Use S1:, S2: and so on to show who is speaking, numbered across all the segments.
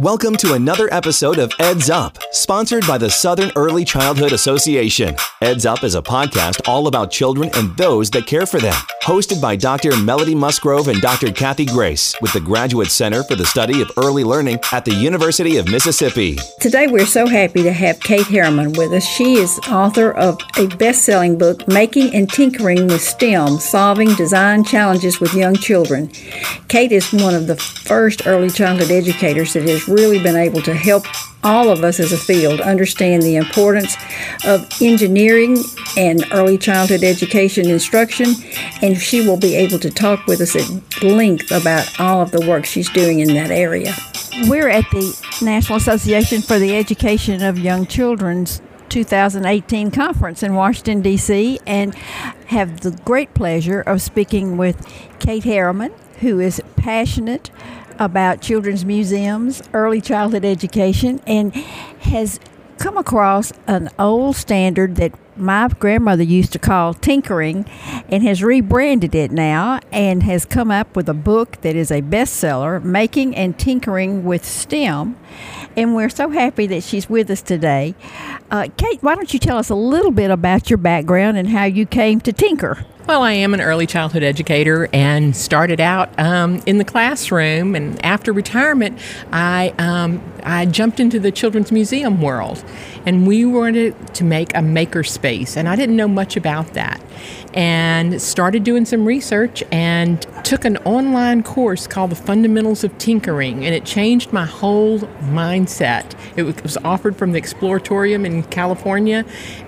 S1: Welcome to another episode of Eds Up, sponsored by the Southern Early Childhood Association. Heads Up is a podcast all about children and those that care for them. Hosted by Dr. Melody Musgrove and Dr. Kathy Grace with the Graduate Center for the Study of Early Learning at the University of Mississippi.
S2: Today, we're so happy to have Cate Heroman with us. She is author of a best selling book, Making and Tinkering with STEM Solving Design Challenges with Young Children. Cate is one of the first early childhood educators that has really been able to help all of us as a field understand the importance of engineering and early childhood education instruction, and she will be able to talk with us at length about all of the work she's doing in that area. We're at the National Association for the Education of Young Children's 2018 conference in Washington, D.C., and have the great pleasure of speaking with Cate Heroman, who is passionate about children's museums, early childhood education, and has come across an old standard that my grandmother used to call tinkering and has rebranded it now and has come up with a book that is a bestseller, Making and Tinkering with STEM. And we're so happy that she's with us today. Uh, Cate, why don't you tell us a little bit about your background and how you came to tinker?
S3: Well, I am an early childhood educator and started out um, in the classroom. And after retirement, I, um, I jumped into the children's museum world and we wanted to make a makerspace, and I didn't know much about that. And started doing some research and took an online course called The Fundamentals of Tinkering, and it changed my whole mindset. It was offered from the Exploratorium in California,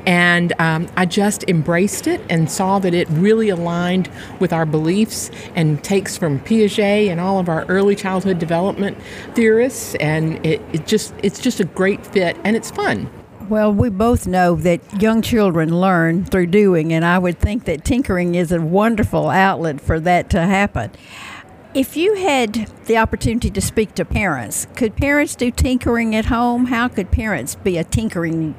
S3: and um, I just embraced it and saw that it really aligned with our beliefs and takes from Piaget and all of our early childhood development theorists, and it, it just it's just a great fit and it's fun.
S2: Well, we both know that young children learn through doing, and I would think that tinkering is a wonderful outlet for that to happen. If you had the opportunity to speak to parents, could parents do tinkering at home? How could parents be a tinkering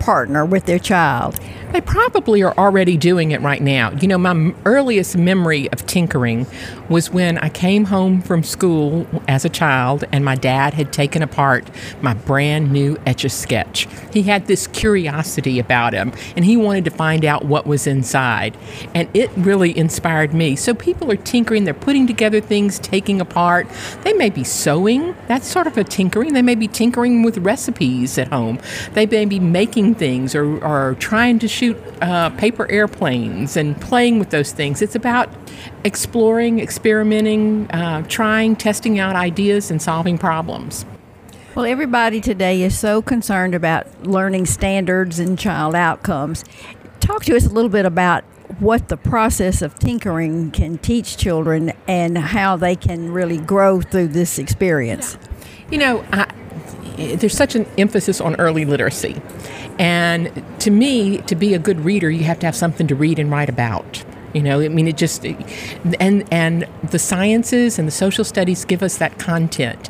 S2: partner with their child.
S3: They probably are already doing it right now. You know, my earliest memory of tinkering was when I came home from school as a child and my dad had taken apart my brand new etch a sketch. He had this curiosity about him and he wanted to find out what was inside. And it really inspired me. So people are tinkering, they're putting together things, taking apart. They may be sewing. That's sort of a tinkering. They may be tinkering with recipes at home. They may be making things or, or trying to shoot uh, paper airplanes and playing with those things. It's about exploring, experimenting, uh, trying, testing out ideas, and solving problems.
S2: Well, everybody today is so concerned about learning standards and child outcomes. Talk to us a little bit about what the process of tinkering can teach children and how they can really grow through this experience.
S3: You know, I, there's such an emphasis on early literacy. And to me, to be a good reader, you have to have something to read and write about. You know, I mean, it just and and the sciences and the social studies give us that content.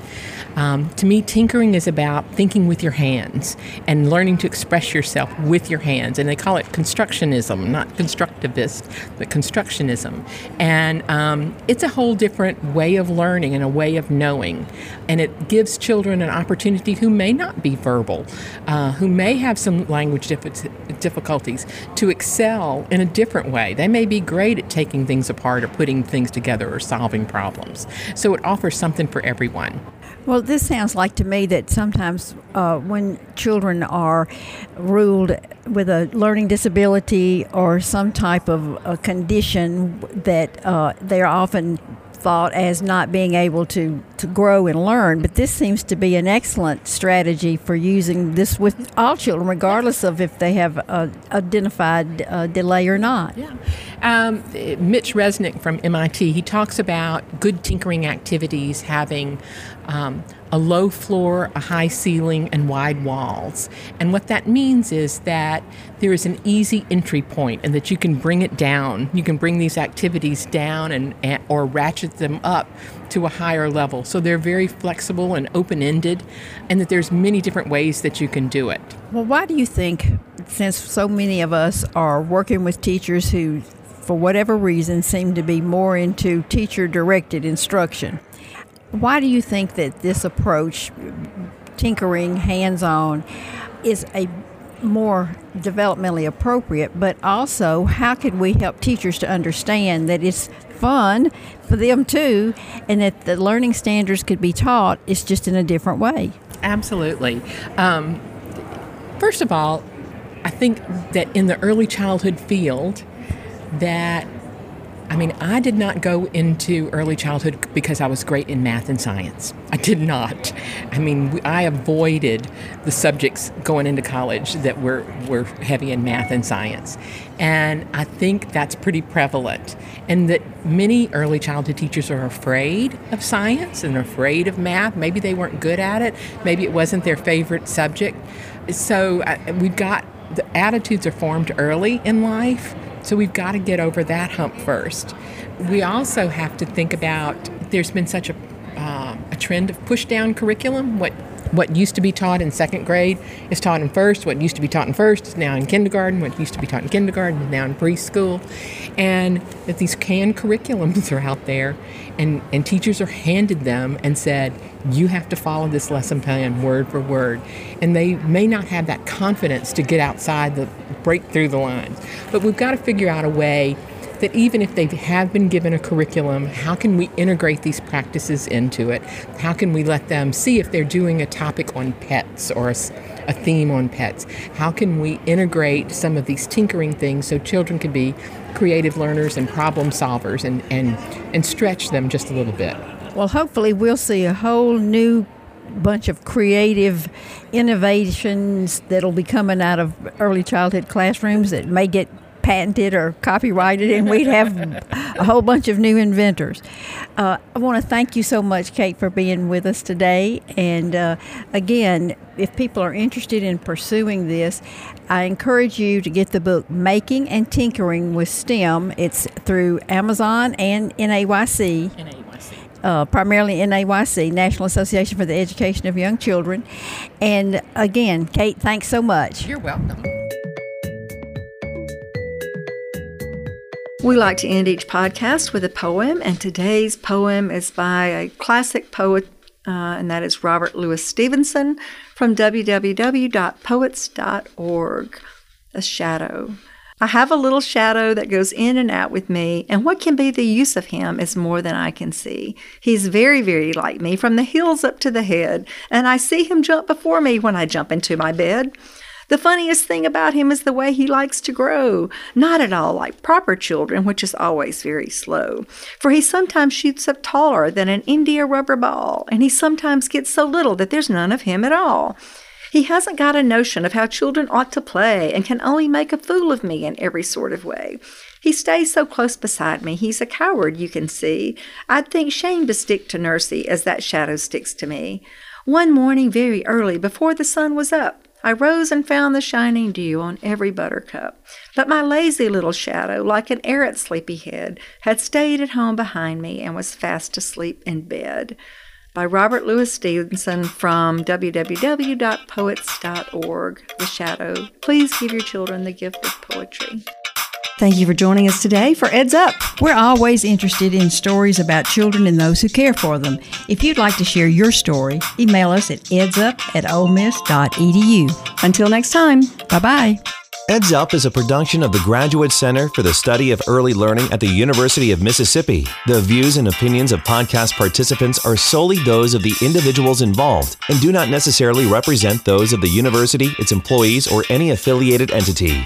S3: Um, to me, tinkering is about thinking with your hands and learning to express yourself with your hands. And they call it constructionism, not constructivist, but constructionism. And um, it's a whole different way of learning and a way of knowing. And it gives children an opportunity who may not be verbal, uh, who may have some language dif- difficulties, to excel in a different way. They may be great at taking things apart or putting things together or solving problems. So it offers something for everyone.
S2: Well, this sounds like to me that sometimes uh, when children are ruled with a learning disability or some type of a condition, that uh, they are often Thought as not being able to, to grow and learn, but this seems to be an excellent strategy for using this with all children, regardless of if they have a uh, identified uh, delay or not. Yeah.
S3: Um, Mitch Resnick from MIT, he talks about good tinkering activities having um, a low floor, a high ceiling, and wide walls. And what that means is that there is an easy entry point and that you can bring it down. You can bring these activities down and, and or ratchet them up to a higher level. So they're very flexible and open-ended and that there's many different ways that you can do it.
S2: Well, why do you think since so many of us are working with teachers who for whatever reason seem to be more into teacher directed instruction? Why do you think that this approach, tinkering, hands on, is a more developmentally appropriate, but also how can we help teachers to understand that it's fun for them too and that the learning standards could be taught, it's just in a different way?
S3: Absolutely. Um, first of all, I think that in the early childhood field, that I mean, I did not go into early childhood because I was great in math and science. I did not. I mean, I avoided the subjects going into college that were, were heavy in math and science. And I think that's pretty prevalent. And that many early childhood teachers are afraid of science and afraid of math. Maybe they weren't good at it, maybe it wasn't their favorite subject. So I, uh, we got the attitudes are formed early in life. So we've got to get over that hump first. We also have to think about there's been such a, uh, a trend of push down curriculum, what what used to be taught in second grade is taught in first. What used to be taught in first is now in kindergarten. What used to be taught in kindergarten is now in preschool. And that these canned curriculums are out there, and, and teachers are handed them and said, you have to follow this lesson plan word for word. And they may not have that confidence to get outside the break through the lines. But we've got to figure out a way that even if they have been given a curriculum, how can we integrate these practices into it? How can we let them see if they're doing a topic on pets or a, a theme on pets? How can we integrate some of these tinkering things so children can be creative learners and problem solvers and, and, and stretch them just a little bit?
S2: Well, hopefully, we'll see a whole new bunch of creative innovations that'll be coming out of early childhood classrooms that may get patented or copyrighted, and we'd have a whole bunch of new inventors. Uh, I want to thank you so much, Cate, for being with us today. And uh, again, if people are interested in pursuing this, I encourage you to get the book Making and Tinkering with STEM. It's through Amazon and
S3: NAYC.
S2: NAYC. Uh, primarily NAYC, National Association for the Education of Young Children. And again, Cate, thanks so much.
S3: You're welcome.
S2: We like to end each podcast with a poem, and today's poem is by a classic poet, uh, and that is Robert Louis Stevenson from www.poets.org. A shadow. I have a little shadow that goes in and out with me, and what can be the use of him is more than I can see. He's very, very like me, from the heels up to the head, and I see him jump before me when I jump into my bed. The funniest thing about him is the way he likes to grow, not at all like proper children, which is always very slow. For he sometimes shoots up taller than an india rubber ball, and he sometimes gets so little that there's none of him at all. He hasn't got a notion of how children ought to play and can only make a fool of me in every sort of way. He stays so close beside me, he's a coward, you can see. I'd think shame to stick to nursie as that shadow sticks to me. One morning, very early, before the sun was up, I rose and found the shining dew on every buttercup. But my lazy little shadow, like an errant sleepyhead, had stayed at home behind me and was fast asleep in bed. By Robert Louis Stevenson from www.poets.org, The Shadow. Please give your children the gift of poetry. Thank you for joining us today for Ed's Up. We're always interested in stories about children and those who care for them. If you'd like to share your story, email us at edsup at olemiss.edu. Until next time, bye bye.
S1: Ed's Up is a production of the Graduate Center for the Study of Early Learning at the University of Mississippi. The views and opinions of podcast participants are solely those of the individuals involved and do not necessarily represent those of the university, its employees, or any affiliated entity.